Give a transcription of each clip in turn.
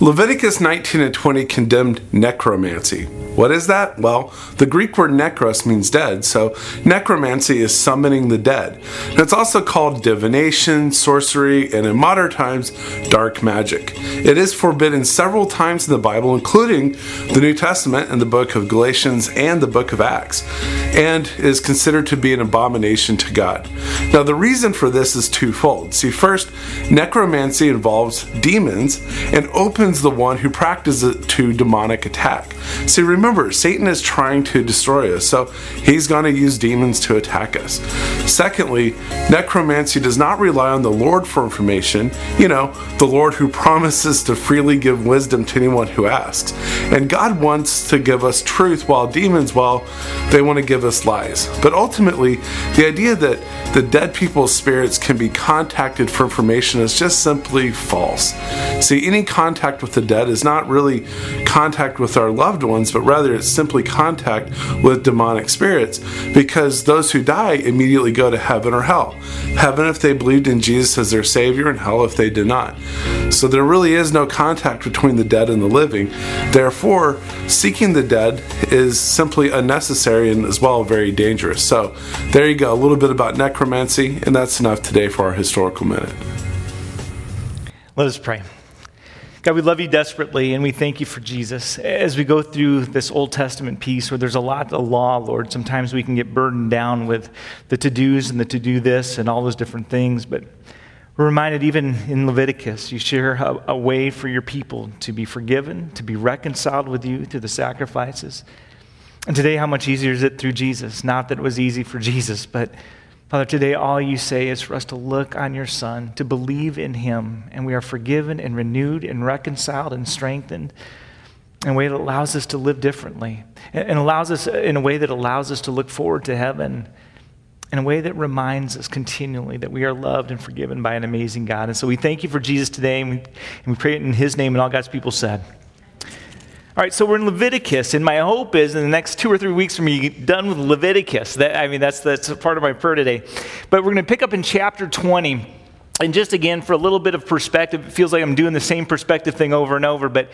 Leviticus 19 and 20 condemned necromancy. What is that? Well, the Greek word necros means dead, so necromancy is summoning the dead. And it's also called divination, sorcery, and in modern times, dark magic. It is forbidden several times in the Bible, including the New Testament and the book of Galatians and the book of Acts, and is considered to be an abomination to God. Now, the reason for this is twofold. See, first, necromancy involves demons and opens the one who practices it to demonic attack. See, remember, Satan is trying to destroy us, so he's going to use demons to attack us. Secondly, necromancy does not rely on the Lord for information, you know, the Lord who promises to freely give wisdom to anyone who asks. And God wants to give us truth, while demons, well, they want to give us lies. But ultimately, the idea that the dead people's spirits can be contacted for information is just simply false. See, any contact with the dead is not really contact with our loved ones, but rather it's simply contact with demonic spirits because those who die immediately go to heaven or hell. Heaven if they believed in Jesus as their Savior, and hell if they did not. So there really is no contact between the dead and the living. Therefore, seeking the dead is simply unnecessary and as well very dangerous. So there you go, a little bit about necromancy, and that's enough today for our historical minute. Let us pray. God, we love you desperately and we thank you for Jesus. As we go through this Old Testament piece where there's a lot of law, Lord, sometimes we can get burdened down with the to dos and the to do this and all those different things. But we're reminded even in Leviticus, you share a, a way for your people to be forgiven, to be reconciled with you through the sacrifices. And today, how much easier is it through Jesus? Not that it was easy for Jesus, but Father, today all you say is for us to look on your Son, to believe in him, and we are forgiven and renewed and reconciled and strengthened in a way that allows us to live differently and allows us in a way that allows us to look forward to heaven in a way that reminds us continually that we are loved and forgiven by an amazing God. And so we thank you for Jesus today, and we, and we pray it in his name, and all God's people said. All right, so we're in Leviticus, and my hope is in the next two or three weeks for me done with Leviticus. That, I mean, that's, that's part of my prayer today. But we're going to pick up in chapter 20. And just again, for a little bit of perspective, it feels like I'm doing the same perspective thing over and over, but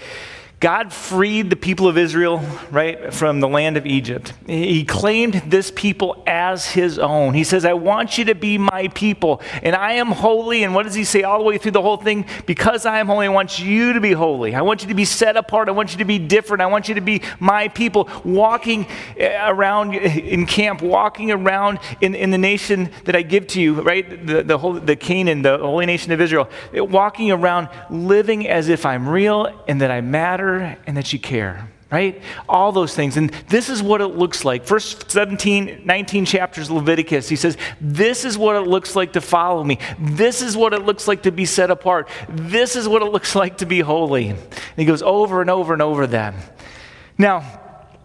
God freed the people of Israel, right, from the land of Egypt. He claimed this people as his own. He says, I want you to be my people, and I am holy. And what does he say all the way through the whole thing? Because I am holy, I want you to be holy. I want you to be set apart. I want you to be different. I want you to be my people, walking eh, around in camp, walking around in, in the nation that I give to you, right? The, the, whole, the Canaan, the holy nation of Israel, walking around living as if I'm real and that I matter and that you care, right? All those things. And this is what it looks like. First 17, 19 chapters Leviticus, he says, This is what it looks like to follow me. This is what it looks like to be set apart. This is what it looks like to be holy. And he goes over and over and over that. Now,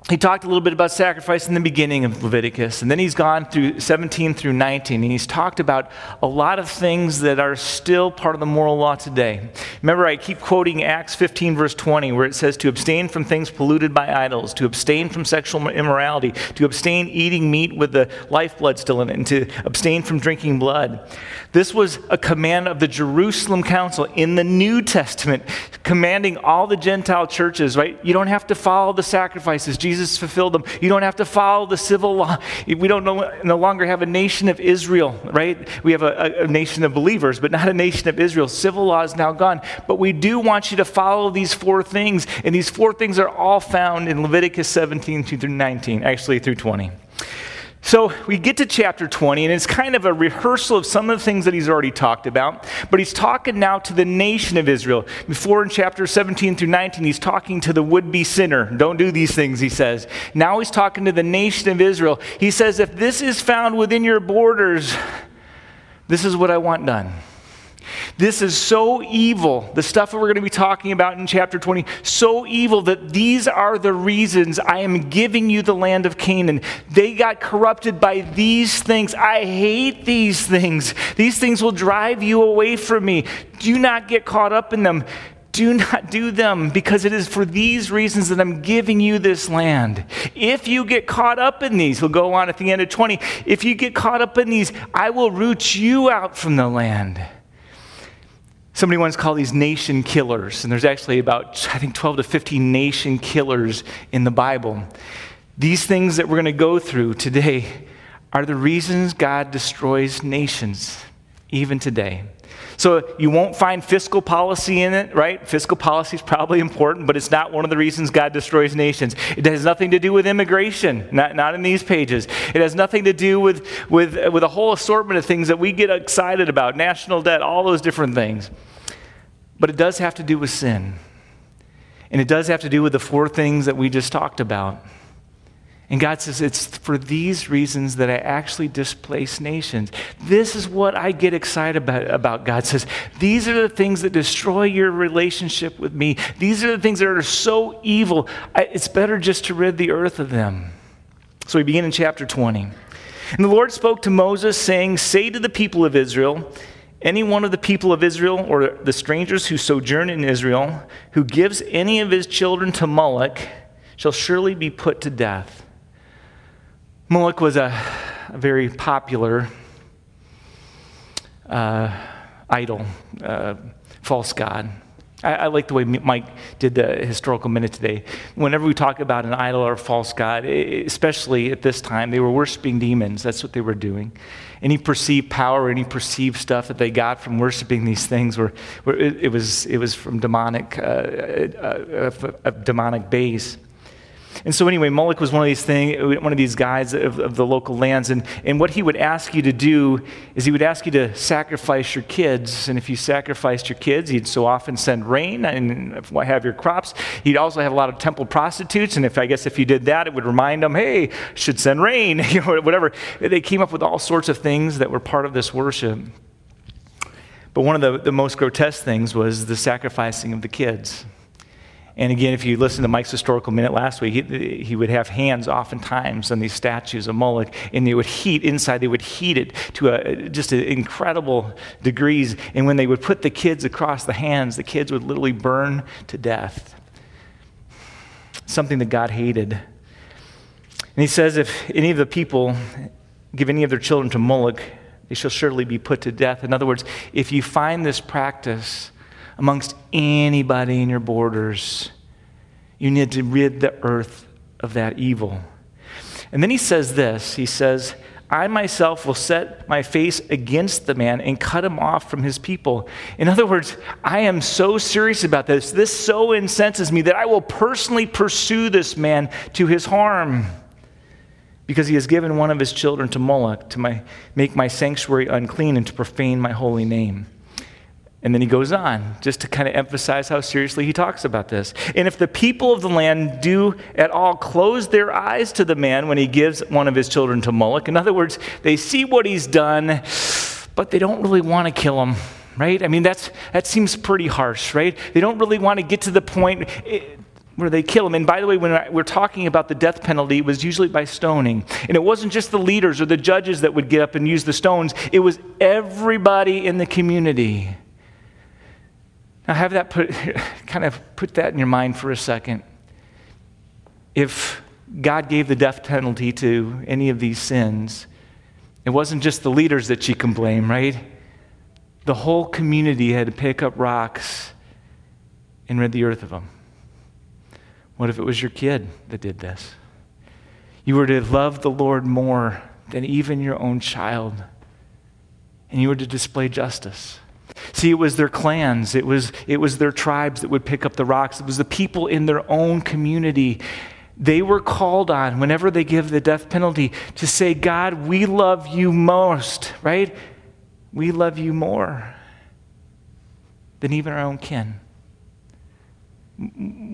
he talked a little bit about sacrifice in the beginning of Leviticus, and then he's gone through 17 through 19, and he's talked about a lot of things that are still part of the moral law today. Remember, I keep quoting Acts 15, verse 20, where it says to abstain from things polluted by idols, to abstain from sexual immorality, to abstain eating meat with the lifeblood still in it, and to abstain from drinking blood. This was a command of the Jerusalem Council in the New Testament, commanding all the Gentile churches, right? You don't have to follow the sacrifices. Jesus fulfilled them. You don't have to follow the civil law. We don't no, no longer have a nation of Israel, right? We have a, a nation of believers, but not a nation of Israel. Civil law is now gone. But we do want you to follow these four things, and these four things are all found in Leviticus 17 through 19, actually through 20. So we get to chapter 20, and it's kind of a rehearsal of some of the things that he's already talked about. But he's talking now to the nation of Israel. Before in chapter 17 through 19, he's talking to the would be sinner. Don't do these things, he says. Now he's talking to the nation of Israel. He says, If this is found within your borders, this is what I want done. This is so evil, the stuff that we're going to be talking about in chapter 20, so evil that these are the reasons I am giving you the land of Canaan. They got corrupted by these things. I hate these things. These things will drive you away from me. Do not get caught up in them. Do not do them because it is for these reasons that I'm giving you this land. If you get caught up in these, we'll go on at the end of 20. If you get caught up in these, I will root you out from the land. Somebody once called these nation killers, and there's actually about, I think, 12 to 15 nation killers in the Bible. These things that we're going to go through today are the reasons God destroys nations, even today. So you won't find fiscal policy in it, right? Fiscal policy is probably important, but it's not one of the reasons God destroys nations. It has nothing to do with immigration, not, not in these pages. It has nothing to do with, with, with a whole assortment of things that we get excited about, national debt, all those different things. But it does have to do with sin. And it does have to do with the four things that we just talked about. And God says, It's for these reasons that I actually displace nations. This is what I get excited about, about. God says, These are the things that destroy your relationship with me. These are the things that are so evil. I, it's better just to rid the earth of them. So we begin in chapter 20. And the Lord spoke to Moses, saying, Say to the people of Israel, any one of the people of Israel or the strangers who sojourn in Israel who gives any of his children to Moloch shall surely be put to death. Moloch was a, a very popular uh, idol, uh, false god. I, I, like the way Mike did the historical minute today. Whenever we talk about an idol or a false god, especially at this time, they were worshiping demons. That's what they were doing. Any perceived power, any perceived stuff that they got from worshiping these things, were, were it, it, was, it was from demonic, uh, uh a, a demonic base. And so, anyway, Moloch was one of these things, one of these guys of, of, the local lands. And, and what he would ask you to do is he would ask you to sacrifice your kids. And if you sacrificed your kids, he'd so often send rain and have your crops. He'd also have a lot of temple prostitutes. And if I guess if you did that, it would remind them, hey, should send rain, you know, whatever. They came up with all sorts of things that were part of this worship. But one of the, the most grotesque things was the sacrificing of the kids. And again, if you listen to Mike's historical minute last week, he, he, would have hands oftentimes on these statues of Moloch, and they would heat inside, they would heat it to a, just incredible degrees. And when they would put the kids across the hands, the kids would literally burn to death. Something that God hated. And he says, if any of the people give any of their children to Moloch, they shall surely be put to death. In other words, if you find this practice, amongst anybody in your borders. You need to rid the earth of that evil. And then he says this He says, I myself will set my face against the man and cut him off from his people. In other words, I am so serious about this. This so incenses me that I will personally pursue this man to his harm because he has given one of his children to Moloch to my, make my sanctuary unclean and to profane my holy name. And then he goes on just to kind of emphasize how seriously he talks about this. And if the people of the land do at all close their eyes to the man when he gives one of his children to Moloch, in other words, they see what he's done, but they don't really want to kill him, right? I mean, that's, that seems pretty harsh, right? They don't really want to get to the point. Eh, where they kill him. And by the way, when we're talking about the death penalty, it was usually by stoning. And it wasn't just the leaders or the judges that would get up and use the stones, it was everybody in the community. Now, have that put, kind of put that in your mind for a second. If God gave the death penalty to any of these sins, it wasn't just the leaders that you can blame, right? The whole community had to pick up rocks and rid the earth of them. What if it was your kid that did this? You were to love the Lord more than even your own child, and you were to display justice. See, it was their clans, it was, it was their tribes that would pick up the rocks, it was the people in their own community. They were called on, whenever they give the death penalty, to say, God, we love you most, right? We love you more than even our own kin.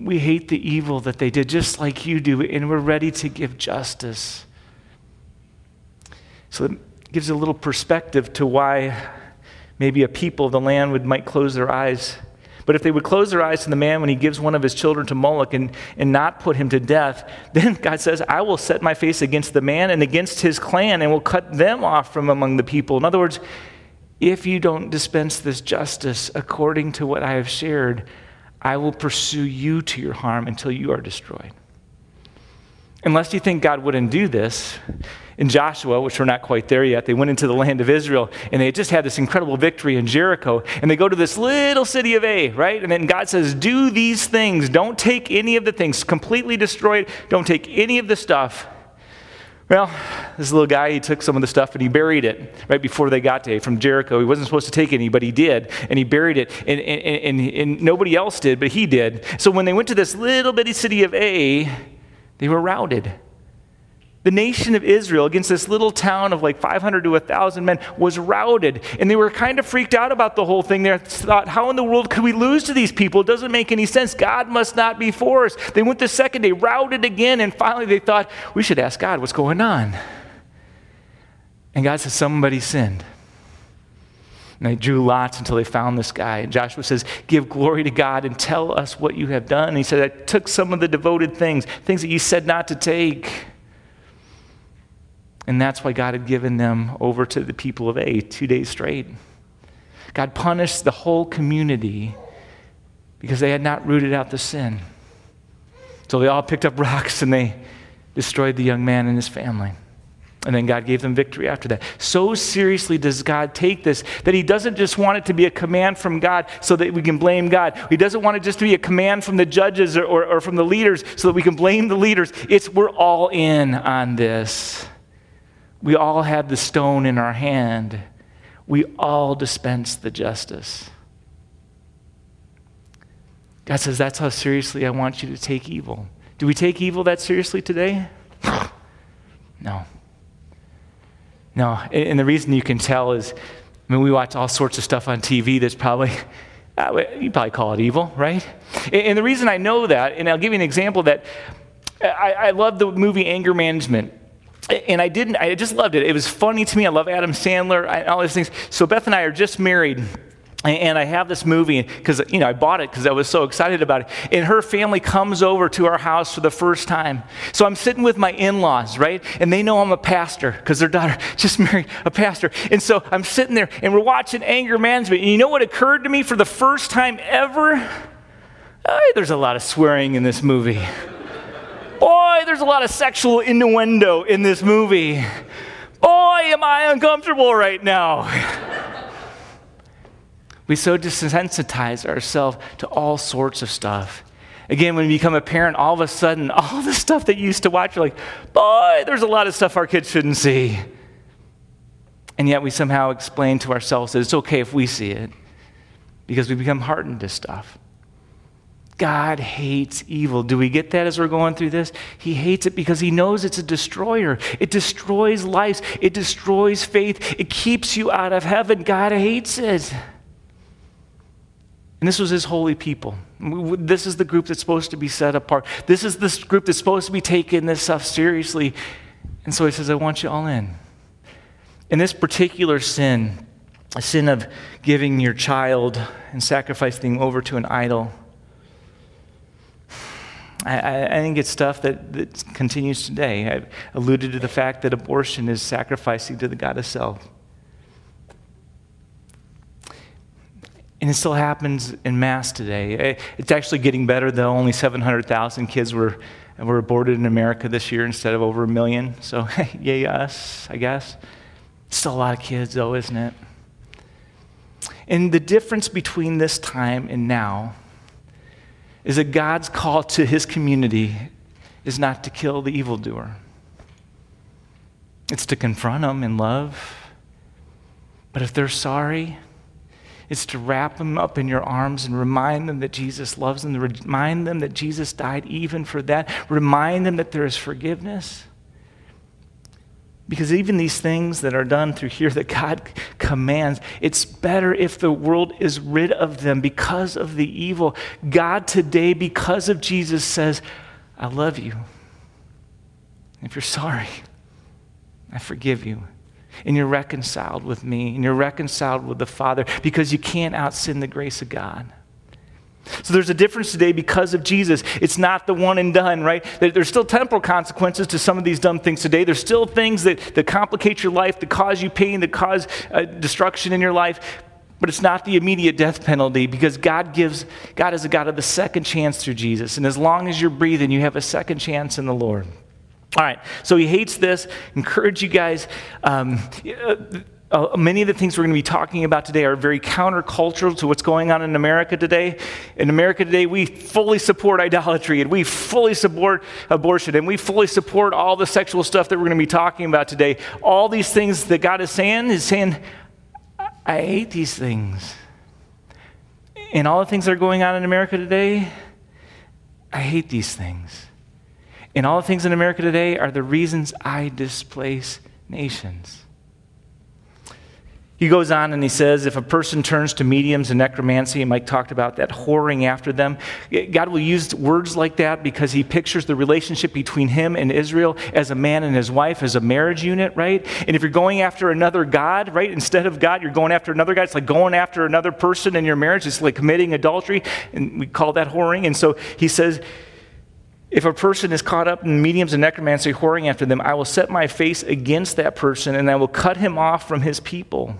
We hate the evil that they did, just like you do, and we're ready to give justice. So it gives a little perspective to why maybe a people of the land would, might close their eyes. But if they would close their eyes to the man when he gives one of his children to Moloch and, and not put him to death, then God says, I will set my face against the man and against his clan and will cut them off from among the people. In other words, if you don't dispense this justice according to what I have shared, I will pursue you to your harm until you are destroyed. Unless you think God wouldn't do this, in Joshua, which we're not quite there yet, they went into the land of Israel and they just had this incredible victory in Jericho. And they go to this little city of Ai, right? And then God says, Do these things. Don't take any of the things, completely destroy it. Don't take any of the stuff. Well, this little guy, he took some of the stuff and he buried it right before they got to from Jericho. He wasn't supposed to take any, but he did. And he buried it. And, and, and, and nobody else did, but he did. So when they went to this little bitty city of Ai, they were routed. The nation of Israel against this little town of like 500 to 1,000 men was routed. And they were kind of freaked out about the whole thing. They thought, how in the world could we lose to these people? It doesn't make any sense. God must not be for us. They went the second day, routed again, and finally they thought, we should ask God what's going on. And God says, somebody sinned. And they drew lots until they found this guy. And Joshua says, Give glory to God and tell us what you have done. And he said, I took some of the devoted things, things that you said not to take. And that's why God had given them over to the people of Ai two days straight. God punished the whole community because they had not rooted out the sin. So they all picked up rocks and they destroyed the young man and his family. And then God gave them victory after that. So seriously does God take this that He doesn't just want it to be a command from God so that we can blame God. He doesn't want it just to be a command from the judges or, or, or from the leaders so that we can blame the leaders. It's we're all in on this. We all have the stone in our hand. We all dispense the justice. God says, That's how seriously I want you to take evil. Do we take evil that seriously today? no. No. And the reason you can tell is, I mean, we watch all sorts of stuff on TV that's probably, uh, you probably call it evil, right? And the reason I know that, and I'll give you an example that I, I love the movie Anger Management and I didn't, I just loved it. It was funny to me. I love Adam Sandler, and all these things. So Beth and I are just married. And I have this movie because, you know, I bought it because I was so excited about it. And her family comes over to our house for the first time. So I'm sitting with my in laws, right? And they know I'm a pastor because their daughter just married a pastor. And so I'm sitting there and we're watching Anger Management. And you know what occurred to me for the first time ever? Oh, there's a lot of swearing in this movie. Boy, there's a lot of sexual innuendo in this movie. Boy, am I uncomfortable right now. we so desensitize ourselves to all sorts of stuff. Again, when you become a parent, all of a sudden, all the stuff that you used to watch, you're like, boy, there's a lot of stuff our kids shouldn't see. And yet we somehow explain to ourselves that it's okay if we see it because we become hardened to stuff. God hates evil. Do we get that as we're going through this? He hates it because he knows it's a destroyer. It destroys lives, it destroys faith, it keeps you out of heaven. God hates it. And this was his holy people. This is the group that's supposed to be set apart. This is this group that's supposed to be taking this stuff seriously. And so he says, I want you all in. In this particular sin, a sin of giving your child and sacrificing over to an idol, I, I, think it's stuff that, that continues today. I've alluded to the fact that abortion is sacrificing to the God of self. And it still happens in mass today. Eh, it's actually getting better, though. Only 700,000 kids were, were aborted in America this year instead of over a million. So, yay, us, I guess. Still a lot of kids, though, isn't it? And the difference between this time and now is that God's call to his community is not to kill the evildoer, it's to confront them in love. But if they're sorry, it's to wrap them up in your arms and remind them that Jesus loves them, remind them that Jesus died even for that, remind them that there is forgiveness. Because even these things that are done through here that God commands, it's better if the world is rid of them because of the evil. God today, because of Jesus, says, I love you. If you're sorry, I forgive you. And you're reconciled with me, and you're reconciled with the Father because you can't out sin the grace of God. So there's a difference today because of Jesus. It's not the one and done, right? There's still temporal consequences to some of these dumb things today. There's still things that, that complicate your life, that cause you pain, that cause uh, destruction in your life. But it's not the immediate death penalty because God gives, God is a God of the second chance through Jesus. And as long as you're breathing, you have a second chance in the Lord. All right, so he hates this. Encourage you guys. Um, uh, many of the things we're going to be talking about today are very countercultural to what's going on in America today. In America today, we fully support idolatry and we fully support abortion and we fully support all the sexual stuff that we're going to be talking about today. All these things that God is saying is saying, I hate these things. And all the things that are going on in America today, I hate these things. And all the things in America today are the reasons I displace nations. He goes on and he says, if a person turns to mediums and necromancy, and Mike talked about that, whoring after them, God will use words like that because he pictures the relationship between him and Israel as a man and his wife, as a marriage unit, right? And if you're going after another God, right, instead of God, you're going after another God. It's like going after another person in your marriage. It's like committing adultery, and we call that whoring. And so he says, if a person is caught up in mediums and necromancy, whoring after them, I will set my face against that person and I will cut him off from his people.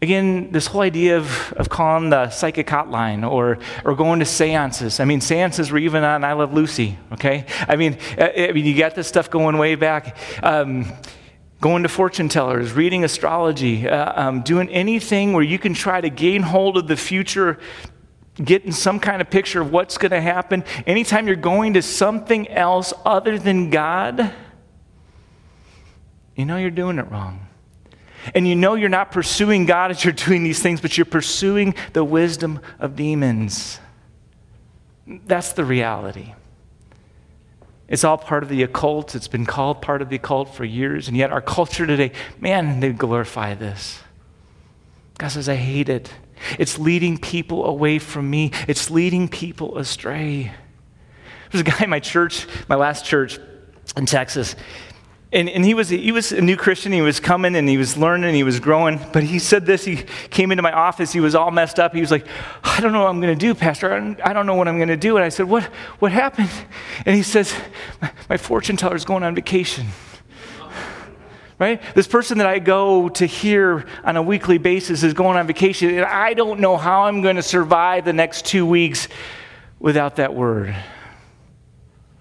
Again, this whole idea of, of calling the psychic hotline or, or going to seances. I mean, seances were even on I Love Lucy, okay? I mean, I, uh, I mean you got this stuff going way back. Um, going to fortune tellers, reading astrology, uh, um, doing anything where you can try to gain hold of the future getting some kind of picture of what's going to happen. Anytime you're going to something else other than God, you know you're doing it wrong. And you know you're not pursuing God as you're doing these things, but you're pursuing the wisdom of demons. That's the reality. It's all part of the occult. It's been called part of the occult for years. And yet, our culture today, man, they glorify this. God says, I hate it. It's leading people away from me, it's leading people astray. There's a guy in my church, my last church in Texas. And, and he, was, he was a new Christian. He was coming and he was learning, and he was growing. But he said this. He came into my office. He was all messed up. He was like, I don't know what I'm going to do, Pastor. I don't, know what I'm going to do. And I said, What, what happened? And he says, My, my fortune teller is going on vacation right? This person that I go to hear on a weekly basis is going on vacation, and I don't know how I'm going to survive the next two weeks without that word.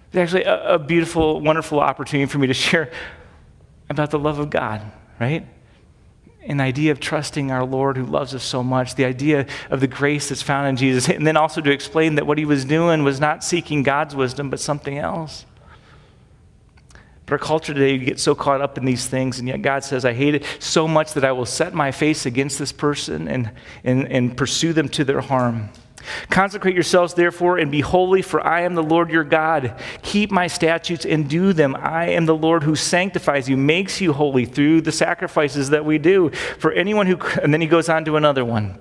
It's actually a, a beautiful, wonderful opportunity for me to share about the love of God, right? An idea of trusting our Lord who loves us so much, the idea of the grace that's found in Jesus, and then also to explain that what he was doing was not seeking God's wisdom, but something else. But our culture today, you get so caught up in these things, and yet God says, I hate it so much that I will set my face against this person and, and, and pursue them to their harm. Consecrate yourselves, therefore, and be holy, for I am the Lord your God. Keep my statutes and do them. I am the Lord who sanctifies you, makes you holy through the sacrifices that we do. For anyone who, and then he goes on to another one.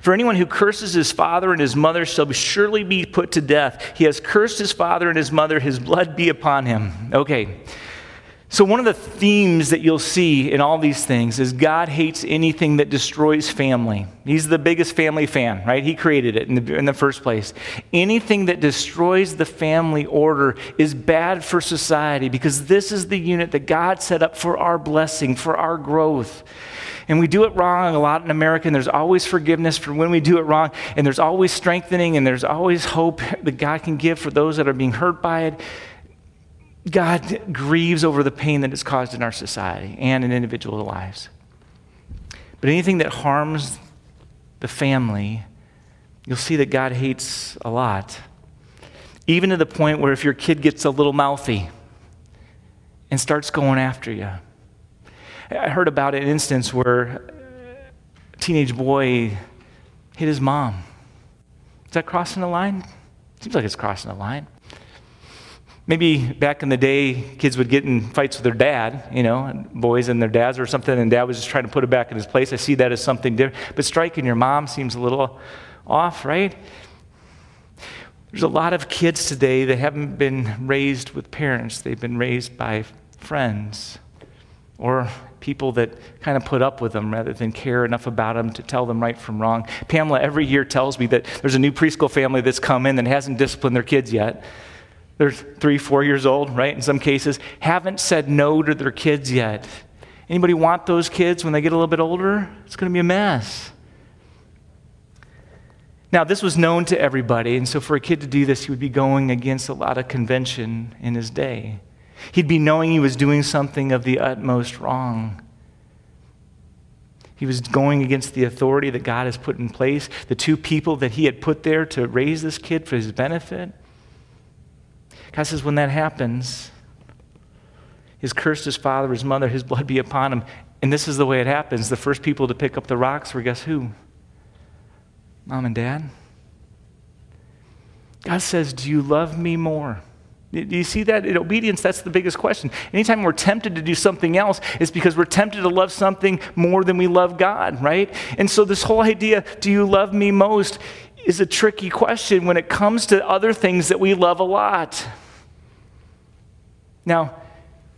For anyone who curses his father and his mother shall surely be put to death. He has cursed his father and his mother, his blood be upon him. Okay. So, one of the themes that you'll see in all these things is God hates anything that destroys family. He's the biggest family fan, right? He created it in the, in the first place. Anything that destroys the family order is bad for society because this is the unit that God set up for our blessing, for our growth. And we do it wrong a lot in America, and there's always forgiveness for when we do it wrong, and there's always strengthening, and there's always hope that God can give for those that are being hurt by it. God grieves over the pain that is caused in our society and in individual lives. But anything that harms the family, you'll see that God hates a lot. Even to the point where if your kid gets a little mouthy and starts going after you, I heard about an instance where a teenage boy hit his mom. Is that crossing the line? Seems like it's crossing the line. Maybe back in the day, kids would get in fights with their dad, you know, boys and their dads or something, and dad was just trying to put it back in his place. I see that as something different. But striking your mom seems a little off, right? There's a lot of kids today that haven't been raised with parents, they've been raised by friends or people that kind of put up with them rather than care enough about them to tell them right from wrong. Pamela every year tells me that there's a new preschool family that's come in and hasn't disciplined their kids yet. They're three, four years old, right? In some cases, haven't said no to their kids yet. Anybody want those kids when they get a little bit older? It's going to be a mess. Now, this was known to everybody, and so for a kid to do this, he would be going against a lot of convention in his day. He'd be knowing he was doing something of the utmost wrong. He was going against the authority that God has put in place, the two people that he had put there to raise this kid for his benefit. God says, when that happens, he's cursed his father, his mother, his blood be upon him. And this is the way it happens. The first people to pick up the rocks were guess who? Mom and dad. God says, Do you love me more? Do you see that? In obedience, that's the biggest question. Anytime we're tempted to do something else, it's because we're tempted to love something more than we love God, right? And so, this whole idea, do you love me most, is a tricky question when it comes to other things that we love a lot. Now,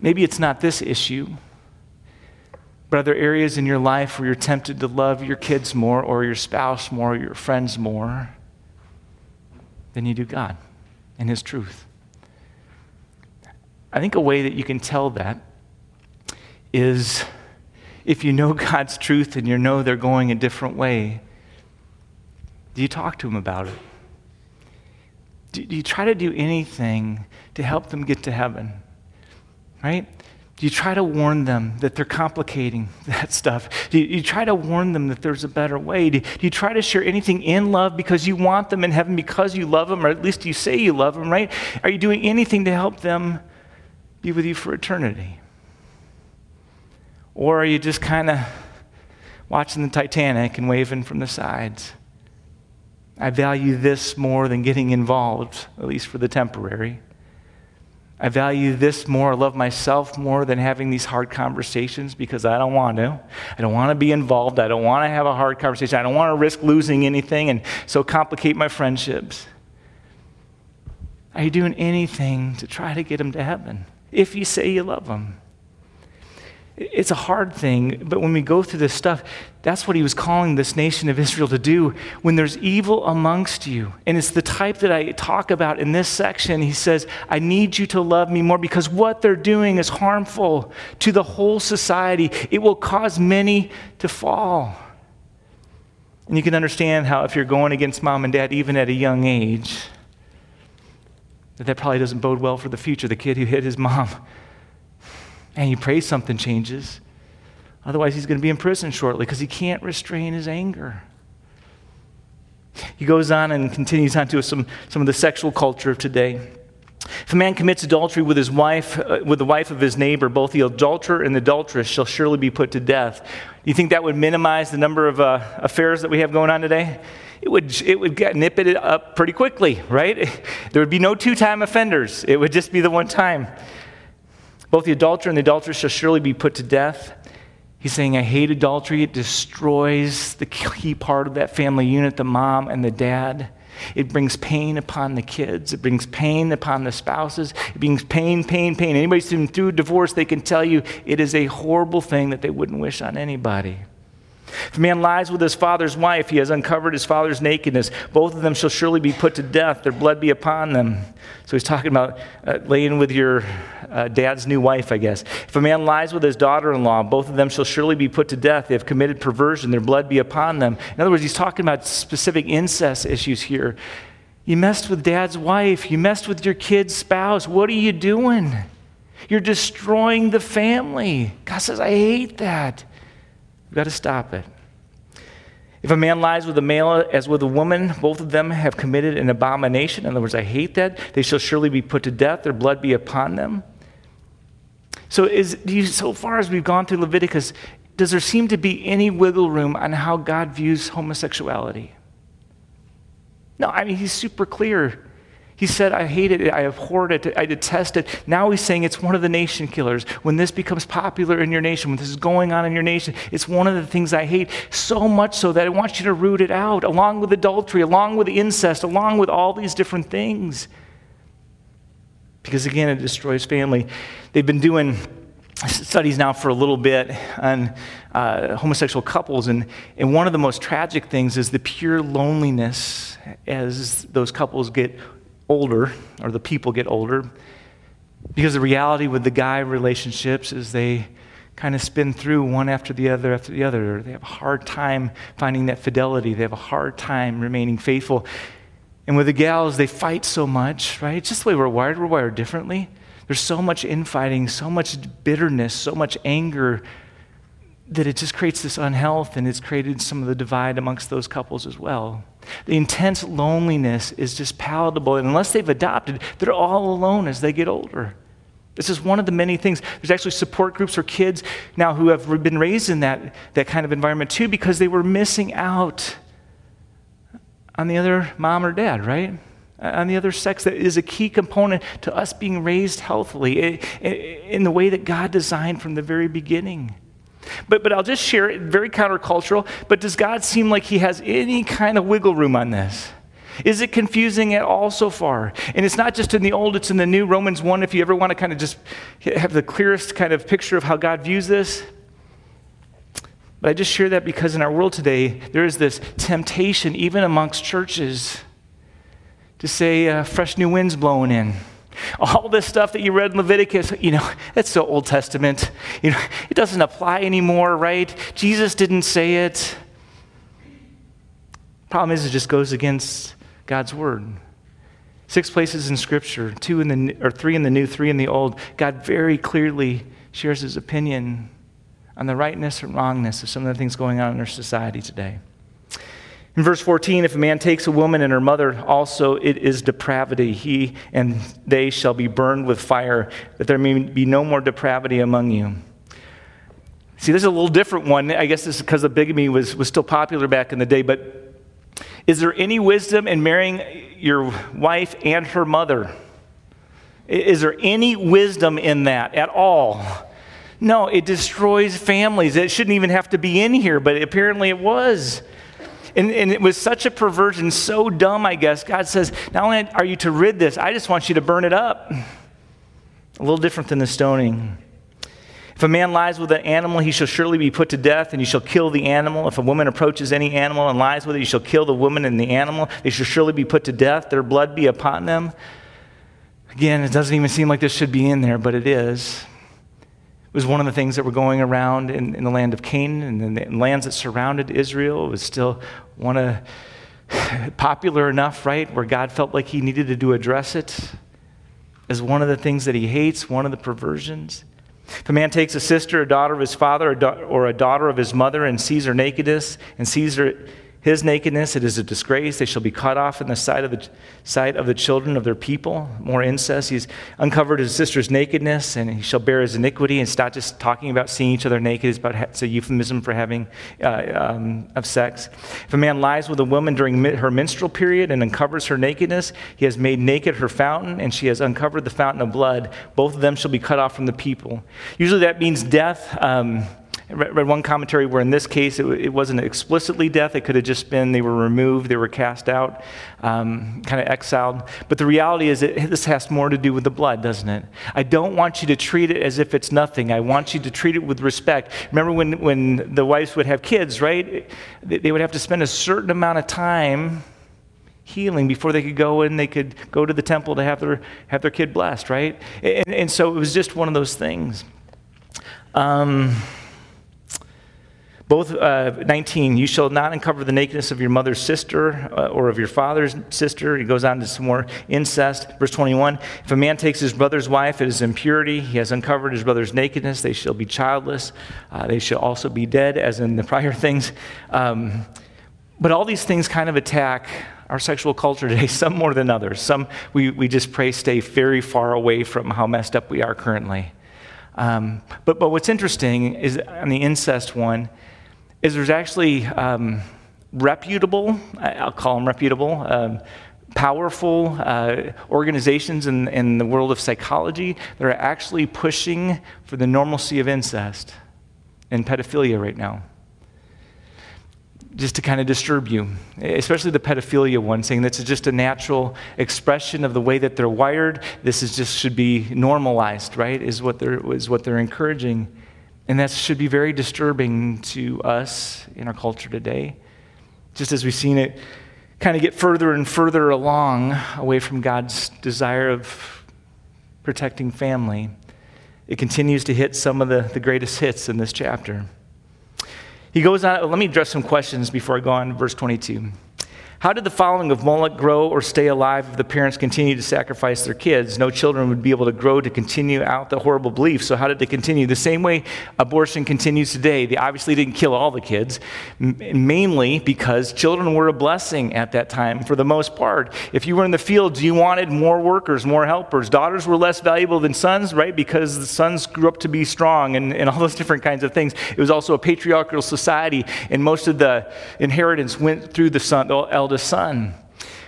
maybe it's not this issue, but are there areas in your life where you're tempted to love your kids more, or your spouse more, or your friends more than you do God and His truth? I think a way that you can tell that is if you know God's truth and you know they're going a different way, do you talk to them about it? Do, do you try to do anything to help them get to heaven? Right? Do you try to warn them that they're complicating that stuff? Do you, you try to warn them that there's a better way? Do, do, you try to share anything in love because you want them in heaven because you love them, or at least you say you love them, right? Are you doing anything to help them be with you for eternity? Or are you just kind of watching the Titanic and waving from the sides? I value this more than getting involved, at least for the temporary. I value this more, I love myself more than having these hard conversations because I don't want to. I don't want to be involved. I don't want to have a hard conversation. I don't want to risk losing anything and so complicate my friendships. Are you doing anything to try to get them to heaven? If you say you love them. It's a hard thing, but when we go through this stuff, that's what he was calling this nation of Israel to do. When there's evil amongst you, and it's the type that I talk about in this section, he says, I need you to love me more because what they're doing is harmful to the whole society. It will cause many to fall. And you can understand how, if you're going against mom and dad, even at a young age, that that probably doesn't bode well for the future. The kid who hit his mom. And you pray something changes. Otherwise, he's going to be in prison shortly because he can't restrain his anger. He goes on and continues on to some, some of the sexual culture of today. If a man commits adultery with his wife, uh, with the wife of his neighbor, both the adulterer and the adulteress shall surely be put to death. Do you think that would minimize the number of uh, affairs that we have going on today? it would, it would get, nip it up pretty quickly, right? There would be no two time offenders, it would just be the one time. Both the adulterer and the adulteress shall surely be put to death. He's saying, I hate adultery. It destroys the key part of that family unit, the mom and the dad. It brings pain upon the kids. It brings pain upon the spouses. It brings pain, pain, pain. Anybody who's been through divorce, they can tell you it is a horrible thing that they wouldn't wish on anybody. If a man lies with his father's wife, he has uncovered his father's nakedness. Both of them shall surely be put to death, their blood be upon them. So he's talking about uh, laying with your uh, dad's new wife, I guess. If a man lies with his daughter in law, both of them shall surely be put to death. They have committed perversion, their blood be upon them. In other words, he's talking about specific incest issues here. You messed with dad's wife, you messed with your kid's spouse. What are you doing? You're destroying the family. God says, I hate that. We've got to stop it. If a man lies with a male as with a woman, both of them have committed an abomination. In other words, I hate that. They shall surely be put to death, their blood be upon them. So, is, you, so far as we've gone through Leviticus, does there seem to be any wiggle room on how God views homosexuality? No, I mean, he's super clear. He said, I hate it, I abhorred it, I detest it. Now he's saying it's one of the nation killers. When this becomes popular in your nation, when this is going on in your nation, it's one of the things I hate so much so that I want you to root it out, along with adultery, along with incest, along with all these different things. Because again, it destroys family. They've been doing studies now for a little bit on uh, homosexual couples, and, and one of the most tragic things is the pure loneliness as those couples get older, or the people get older, because the reality with the guy relationships is they kind of spin through one after the other after the other. They have a hard time finding that fidelity, they have a hard time remaining faithful. And with the gals, they fight so much, right? It's just the way we're wired. We're wired differently. There's so much infighting, so much bitterness, so much anger that it just creates this unhealth and it's created some of the divide amongst those couples as well. The intense loneliness is just palatable. And unless they've adopted, they're all alone as they get older. This is one of the many things. There's actually support groups for kids now who have been raised in that, that kind of environment too because they were missing out on the other mom or dad, right? Uh, on the other sex that is a key component to us being raised healthily in the way that God designed from the very beginning. But, but I'll just share it, very countercultural. But does God seem like He has any kind of wiggle room on this? Is it confusing at all so far? And it's not just in the old, it's in the new. Romans 1, if you ever want to kind of just have the clearest kind of picture of how God views this. But I just share that because in our world today, there is this temptation, even amongst churches, to say, uh, fresh new winds blowing in. All this stuff that you read in Leviticus, you know, that's so Old Testament. You know, it doesn't apply anymore, right? Jesus didn't say it. Problem is, it just goes against God's word. Six places in Scripture, two in the or three in the New, three in the Old. God very clearly shares His opinion on the rightness and wrongness of some of the things going on in our society today. In verse 14, if a man takes a woman and her mother also, it is depravity. He and they shall be burned with fire, that there may be no more depravity among you. See, this is a little different one. I guess this is because the bigamy was, was still popular back in the day, but is there any wisdom in marrying your wife and her mother? Is there any wisdom in that at all? No, it destroys families. It shouldn't even have to be in here, but apparently it was. And, and it was such a perversion, so dumb, I guess. God says, Not only are you to rid this, I just want you to burn it up. A little different than the stoning. If a man lies with an animal, he shall surely be put to death, and you shall kill the animal. If a woman approaches any animal and lies with it, you shall kill the woman and the animal. They shall surely be put to death, their blood be upon them. Again, it doesn't even seem like this should be in there, but it is. Was one of the things that were going around in, in the land of Canaan and in the lands that surrounded Israel. It was still one of popular enough, right, where God felt like he needed to address it as one of the things that he hates, one of the perversions. If a man takes a sister, a daughter of his father, or a daughter of his mother, and sees her nakedness, and sees her his nakedness, it is a disgrace. They shall be cut off in the sight of the, sight of the children of their people. More incest. He's uncovered his sister's nakedness, and he shall bear his iniquity. And it's not just talking about seeing each other naked, it's, about, it's a euphemism for having uh, um, of sex. If a man lies with a woman during her menstrual period and uncovers her nakedness, he has made naked her fountain, and she has uncovered the fountain of blood. Both of them shall be cut off from the people. Usually that means death. Um, Read one commentary where in this case it, it, wasn't explicitly death. It could have just been they were removed, they were cast out, um, kind of exiled. But the reality is that this has more to do with the blood, doesn't it? I don't want you to treat it as if it's nothing. I want you to treat it with respect. Remember when, when the wives would have kids, right? They would have to spend a certain amount of time healing before they could go and they could go to the temple to have their, have their kid blessed, right? And, and so it was just one of those things. Um, both uh, 19, you shall not uncover the nakedness of your mother's sister uh, or of your father's sister. He goes on to some more incest. Verse 21 If a man takes his brother's wife, it is impurity. He has uncovered his brother's nakedness. They shall be childless. Uh, they shall also be dead, as in the prior things. Um, but all these things kind of attack our sexual culture today, some more than others. Some we, we just pray stay very far away from how messed up we are currently. Um, but, but what's interesting is on the incest one, is there's actually um, reputable, I'll call them reputable, um, powerful uh, organizations in, in the world of psychology that are actually pushing for the normalcy of incest and pedophilia right now. Just to kind of disturb you, especially the pedophilia one, saying that's just a natural expression of the way that they're wired. This is just should be normalized, right? Is what they're, is what they're encouraging. And that should be very disturbing to us in our culture today, just as we've seen it kind of get further and further along away from God's desire of protecting family. It continues to hit some of the, the greatest hits in this chapter. He goes on, let me address some questions before I go on to verse 22. How did the following of Moloch grow or stay alive if the parents continued to sacrifice their kids? No children would be able to grow to continue out the horrible belief. So, how did they continue? The same way abortion continues today. They obviously didn't kill all the kids, mainly because children were a blessing at that time for the most part. If you were in the fields, you wanted more workers, more helpers. Daughters were less valuable than sons, right? Because the sons grew up to be strong and, and all those different kinds of things. It was also a patriarchal society, and most of the inheritance went through the son, the son.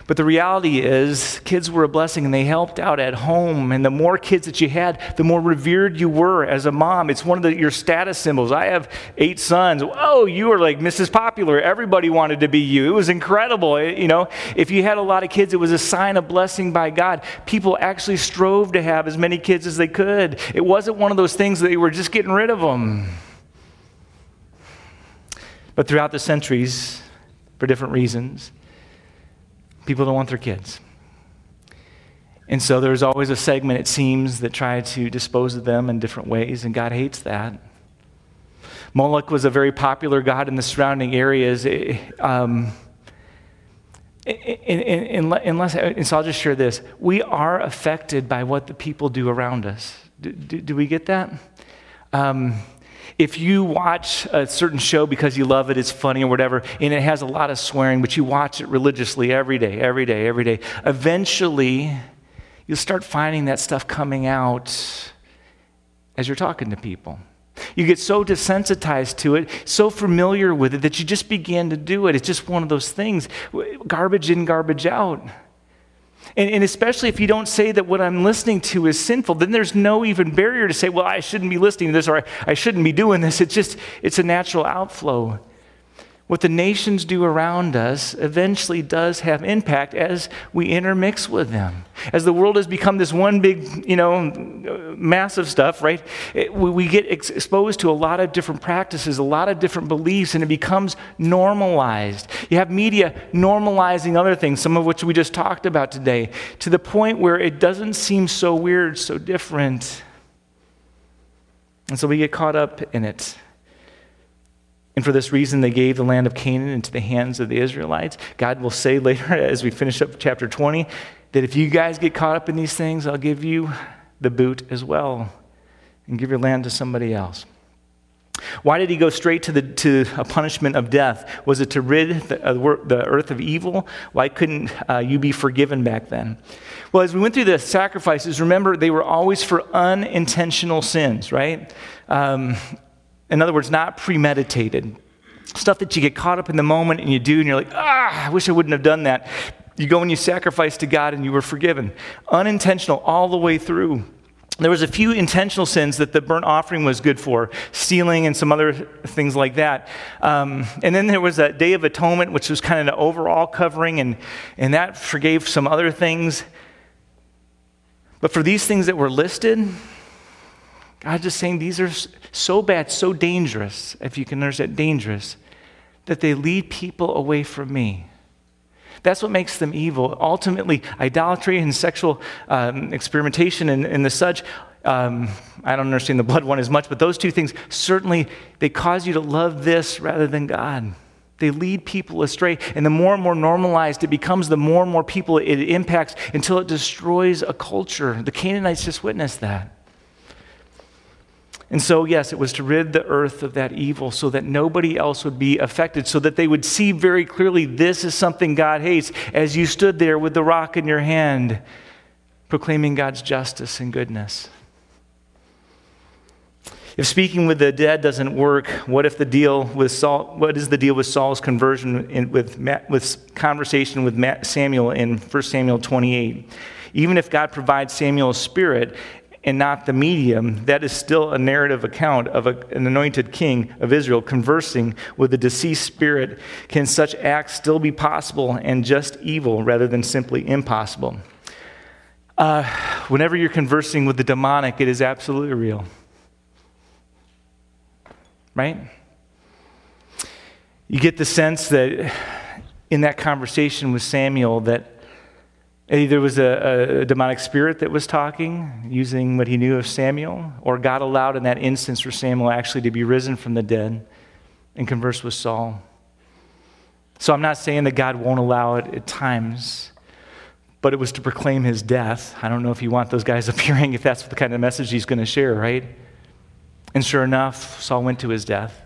But the reality is, kids were a blessing and they helped out at home. And the more kids that you had, the more revered you were as a mom. It's one of the, your status symbols. I have eight sons. Oh, you were like Mrs. Popular. Everybody wanted to be you. It was incredible. Eh, you know, if you had a lot of kids, it was a sign of blessing by God. People actually strove to have as many kids as they could. It wasn't one of those things that they were just getting rid of them. But throughout the centuries, for different reasons, people don't want their kids. And so there's always a segment, it seems, that try to dispose of them in different ways, and God hates that. Moloch was a very popular god in the surrounding areas. Um, unless, and so I'll just share this. We are affected by what the people do around us. Do, do, do we get that? Um, if you watch a certain show because you love it, it's funny or whatever, and it has a lot of swearing, but you watch it religiously every day, every day, every day, eventually you'll start finding that stuff coming out as you're talking to people. You get so desensitized to it, so familiar with it, that you just begin to do it. It's just one of those things garbage in, garbage out. And, and, especially if you don't say that what I'm listening to is sinful, then there's no even barrier to say, well, I shouldn't be listening to this or I, I shouldn't be doing this. It's just, it's a natural outflow what the nations do around us eventually does have impact as we intermix with them. As the world has become this one big, you know, massive stuff, right? It, we, get ex- exposed to a lot of different practices, a lot of different beliefs, and it becomes normalized. You have media normalizing other things, some of which we just talked about today, to the point where it doesn't seem so weird, so different. And so we get caught up in it. And for this reason, they gave the land of Canaan into the hands of the Israelites. God will say later, as we finish up chapter 20, that if you guys get caught up in these things, I'll give you the boot as well and give your land to somebody else. Why did he go straight to, the, to a punishment of death? Was it to rid the, uh, the earth of evil? Why couldn't uh, you be forgiven back then? Well, as we went through the sacrifices, remember they were always for unintentional sins, right? Um, in other words, not premeditated. Stuff that you get caught up in the moment and you do, and you're like, ah, I wish I wouldn't have done that. You go and you sacrifice to God and you were forgiven. Unintentional all the way through. There was a few intentional sins that the burnt offering was good for, stealing and some other things like that. Um, and then there was that Day of Atonement, which was kind of an overall covering, and, and that forgave some other things. But for these things that were listed, God's just saying these are so bad, so dangerous, if you can understand, dangerous, that they lead people away from me. That's what makes them evil. Ultimately, idolatry and sexual um, experimentation and, and, the such. Um, I don't understand the blood one as much, but those two things certainly they cause you to love this rather than God. They lead people astray, and the more and more normalized it becomes, the more and more people it impacts until it destroys a culture. The Canaanites just witnessed that. And so, yes, it was to rid the earth of that evil so that nobody else would be affected, so that they would see very clearly this is something God hates as you stood there with the rock in your hand, proclaiming God's justice and goodness. If speaking with the dead doesn't work, what if the deal with Saul, what is the deal with Saul's conversion in, with, with conversation with Samuel in 1 Samuel 28? Even if God provides Samuel's spirit and not the medium, that is still a narrative account of a, an anointed king of Israel conversing with a deceased spirit. Can such acts still be possible and just evil rather than simply impossible? Uh, whenever you're conversing with the demonic, it is absolutely real. Right? You get the sense that in that conversation with Samuel that Either was a, a, demonic spirit that was talking, using what he knew of Samuel, or God allowed in that instance for Samuel actually to be risen from the dead and converse with Saul. So I'm not saying that God won't allow it at times, but it was to proclaim his death. I don't know if you want those guys appearing, if that's the kind of message he's going to share, right? And sure enough, Saul went to his death.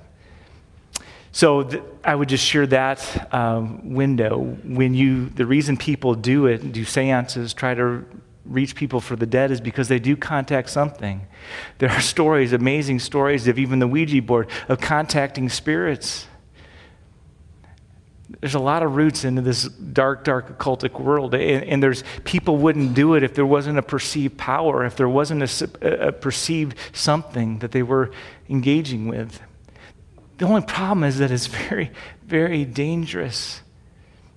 So th- I would just share that uh, window. When you, the reason people do it, do seances, try to reach people for the dead, is because they do contact something. There are stories, amazing stories of even the Ouija board, of contacting spirits. There's a lot of roots into this dark, dark occultic world, and, and there's people wouldn't do it if there wasn't a perceived power, if there wasn't a, a perceived something that they were engaging with. The only problem is that it's very, very dangerous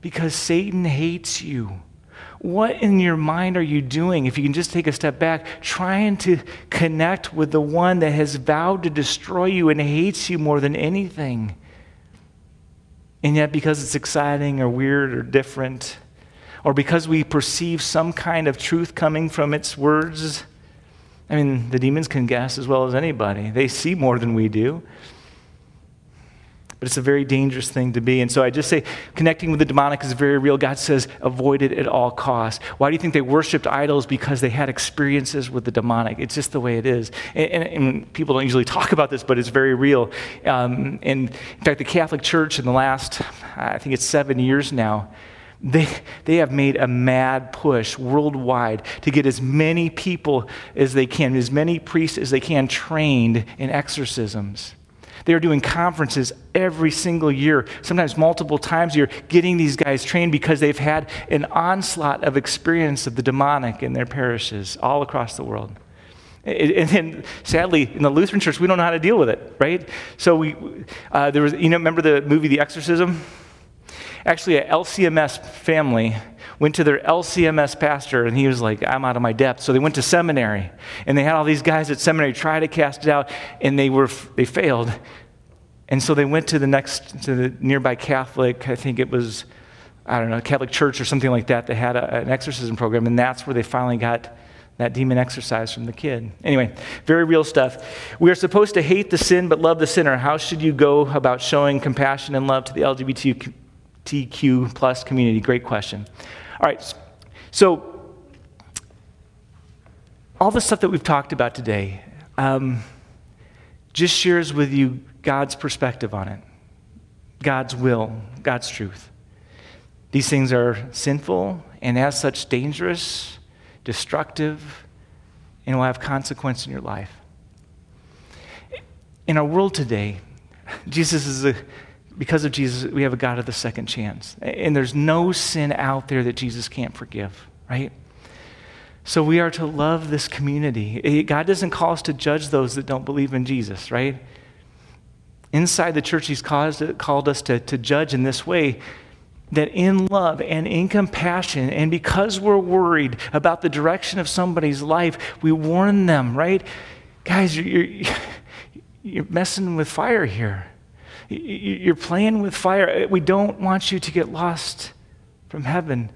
because Satan hates you. What in your mind are you doing, if you can just take a step back, trying to connect with the one that has vowed to destroy you and hates you more than anything? And yet, because it's exciting or weird or different, or because we perceive some kind of truth coming from its words, I mean, the demons can guess as well as anybody. They see more than we do but it's a very dangerous thing to be. And so I just say connecting with the demonic is very real. God says avoid it at all costs. Why do you think they worshiped idols? Because they had experiences with the demonic. It's just the way it is. And, and, and people don't usually talk about this, but it's very real. Um, and in fact, the Catholic Church in the last, I think it's seven years now, they, they have made a mad push worldwide to get as many people as they can, as many priests as they can trained in exorcisms. They are doing conferences every single year, sometimes multiple times a year, getting these guys trained because they've had an onslaught of experience of the demonic in their parishes all across the world. And then, sadly, in the Lutheran church, we don't know how to deal with it, right? So we, uh, there was, you know, remember the movie The Exorcism? Actually, a LCMS family went to their LCMS pastor, and he was like, I'm out of my depth. So they went to seminary, and they had all these guys at seminary try to cast it out, and they, were, they failed. And so they went to the next, to the nearby Catholic, I think it was, I don't know, Catholic church or something like that, that had a, an exorcism program, and that's where they finally got that demon exorcise from the kid. Anyway, very real stuff. We are supposed to hate the sin but love the sinner. How should you go about showing compassion and love to the LGBTQ plus community? Great question. All right, so all the stuff that we've talked about today um, just shares with you God's perspective on it, God's will, God's truth. These things are sinful and, as such, dangerous, destructive, and will have consequence in your life. In our world today, Jesus is a because of Jesus, we have a God of the second chance. And there's no sin out there that Jesus can't forgive, right? So we are to love this community. God doesn't call us to judge those that don't believe in Jesus, right? Inside the church, He's caused, called us to, to judge in this way that in love and in compassion, and because we're worried about the direction of somebody's life, we warn them, right? Guys, you're, you're, you're messing with fire here. You're playing with fire. Uh, we don't want you to get lost from heaven.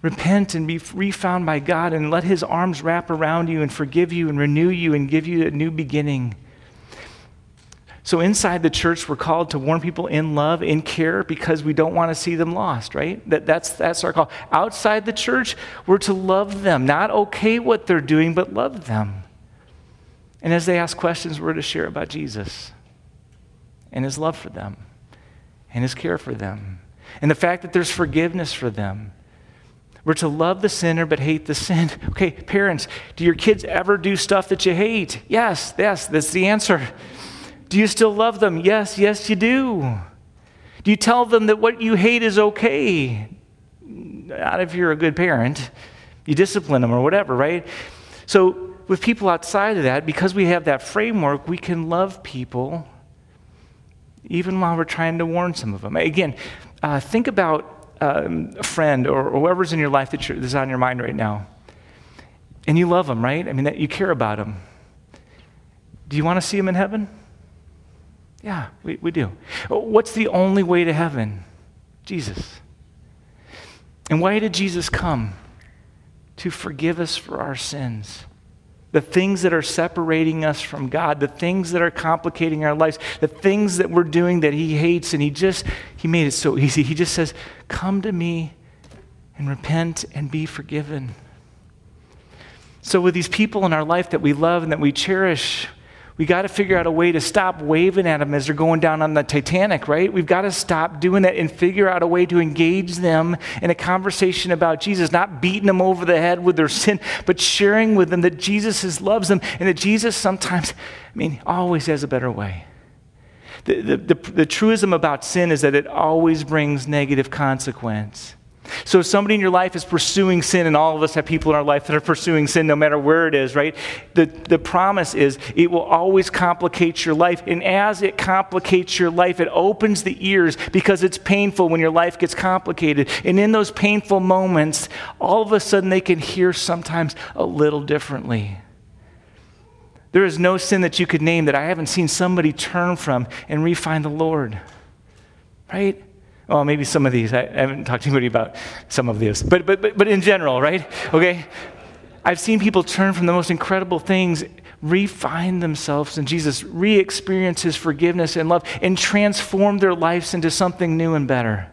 Repent and be refound by God and let His arms wrap around you and forgive you and renew you and give you a new beginning. So, inside the church, we're called to warn people in love, in care, because we don't want to see them lost, right? That, that's, that's our call. Outside the church, we're to love them, not okay what they're doing, but love them. And as they ask questions, we're to share about Jesus and his love for them and his care for them and the fact that there's forgiveness for them. We're to love the sinner but hate the sin. Okay, parents, do your kids ever do stuff that you hate? Yes, yes, that's the answer. Do you still love them? Yes, yes, you do. Do you tell them that what you hate is okay? Not if you're a good parent. You discipline them or whatever, right? So, with people outside of that, because we have that framework, we can love people even while we're trying to warn some of them. Again, uh, think about um, a friend or, or, whoever's in your life that that's on your mind right now. And you love them, right? I mean, you care about them. Do you want to see them in heaven? Yeah, we, we do. What's the only way to heaven? Jesus. And why did Jesus come? To forgive us for our sins. The things that are separating us from God, the things that are complicating our lives, the things that we're doing that He hates, and He just, He made it so easy. He just says, Come to me and repent and be forgiven. So, with these people in our life that we love and that we cherish, we got to figure out a way to stop waving at them as they're going down on the Titanic, right? We've got to stop doing that and figure out a way to engage them in a conversation about Jesus, not beating them over the head with their sin, but sharing with them that Jesus loves them and that Jesus sometimes, I mean, always has a better way. The, the, the, the truism about sin is that it always brings negative consequence. So, if somebody in your life is pursuing sin, and all of us have people in our life that are pursuing sin no matter where it is, right? The, the promise is it will always complicate your life. And as it complicates your life, it opens the ears because it's painful when your life gets complicated. And in those painful moments, all of a sudden they can hear sometimes a little differently. There is no sin that you could name that I haven't seen somebody turn from and refine the Lord, right? Well, maybe some of these. I, haven't talked to anybody about some of these. But, but, but, but in general, right? Okay? I've seen people turn from the most incredible things, refine themselves in Jesus, re experience his forgiveness and love, and transform their lives into something new and better.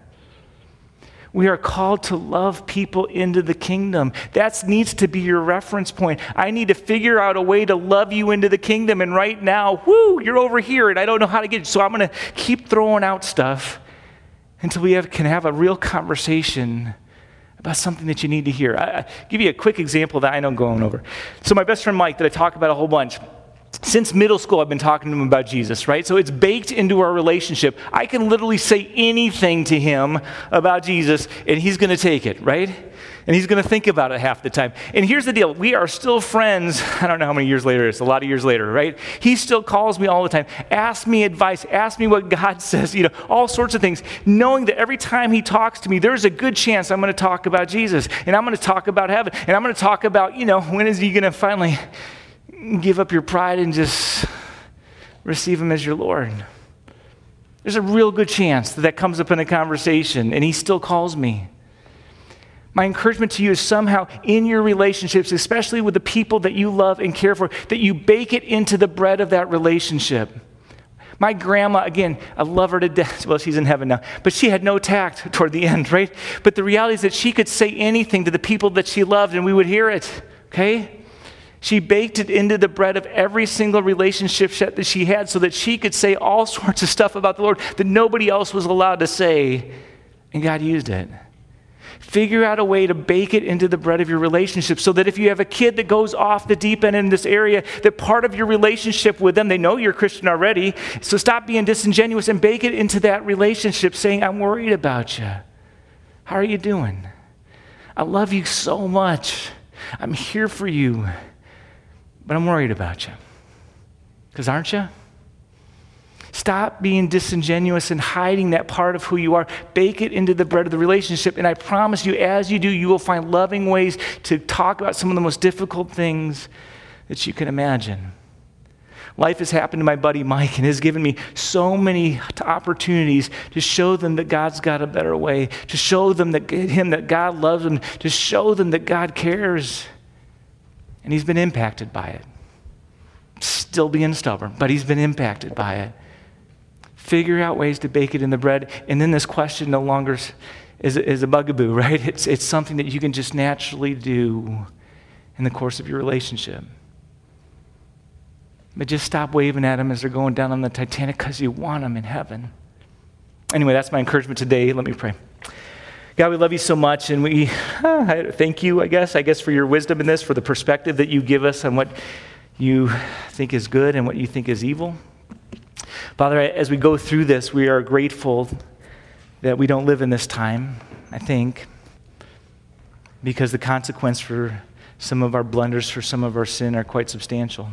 We are called to love people into the kingdom. That needs to be your reference point. I need to figure out a way to love you into the kingdom. And right now, whoo, you're over here and I don't know how to get it. So I'm going to keep throwing out stuff until we have, can have a real conversation about something that you need to hear. I, I give you a quick example that I know I'm going over. So, my best friend Mike, that I talk about a whole bunch, since middle school, I've been talking to him about Jesus, right? So it's baked into our relationship. I can literally say anything to him about Jesus, and he's going to take it, right? And he's going to think about it half the time. And here's the deal we are still friends. I don't know how many years later it's a lot of years later, right? He still calls me all the time, asks me advice, asks me what God says, you know, all sorts of things, knowing that every time he talks to me, there's a good chance I'm going to talk about Jesus, and I'm going to talk about heaven, and I'm going to talk about, you know, when is he going to finally give up your pride and just receive him as your Lord? There's a real good chance that that comes up in a conversation, and he still calls me. My encouragement to you is somehow in your relationships, especially with the people that you love and care for, that you bake it into the bread of that relationship. My grandma, again, I love her to death. Well, she's in heaven now, but she had no tact toward the end, right? But the reality is that she could say anything to the people that she loved and we would hear it, okay? She baked it into the bread of every single relationship that she had so that she could say all sorts of stuff about the Lord that nobody else was allowed to say, and God used it. Figure out a way to bake it into the bread of your relationship so that if you have a kid that goes off the deep end in this area, that part of your relationship with them, they know you're Christian already. So stop being disingenuous and bake it into that relationship, saying, I'm worried about you. How are you doing? I love you so much. I'm here for you, but I'm worried about you. Because aren't you? Stop being disingenuous and hiding that part of who you are. Bake it into the bread of the relationship. And I promise you, as you do, you will find loving ways to talk about some of the most difficult things that you can imagine. Life has happened to my buddy Mike and has given me so many opportunities to show them that God's got a better way, to show them that him that God loves them, to show them that God cares. And he's been impacted by it. Still being stubborn, but he's been impacted by it. Figure out ways to bake it in the bread. And then this question no longer is, is a bugaboo, right? It's, it's something that you can just naturally do in the course of your relationship. But just stop waving at them as they're going down on the Titanic because you want them in heaven. Anyway, that's my encouragement today. Let me pray. God, we love you so much, and we uh, thank you, I guess, I guess, for your wisdom in this, for the perspective that you give us on what you think is good and what you think is evil. Father, as we go through this, we are grateful that we don't live in this time, I think, because the consequence for some of our blunders, for some of our sin, are quite substantial.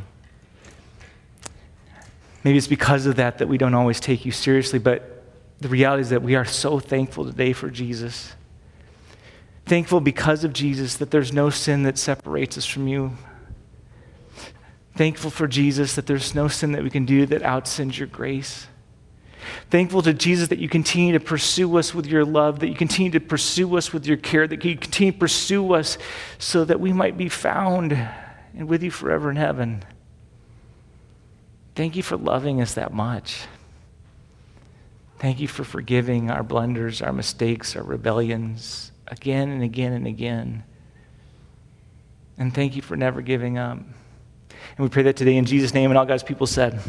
Maybe it's because of that that we don't always take you seriously, but the reality is that we are so thankful today for Jesus. Thankful because of Jesus that there's no sin that separates us from you. Thankful for Jesus that there's no sin that we can do that outsins your grace. Thankful to Jesus that you continue to pursue us with your love, that you continue to pursue us with your care, that you continue to pursue us so that we might be found and with you forever in heaven. Thank you for loving us that much. Thank you for forgiving our blunders, our mistakes, our rebellions again and again and again. And thank you for never giving up. And we pray that today in Jesus' name, and all God's people said,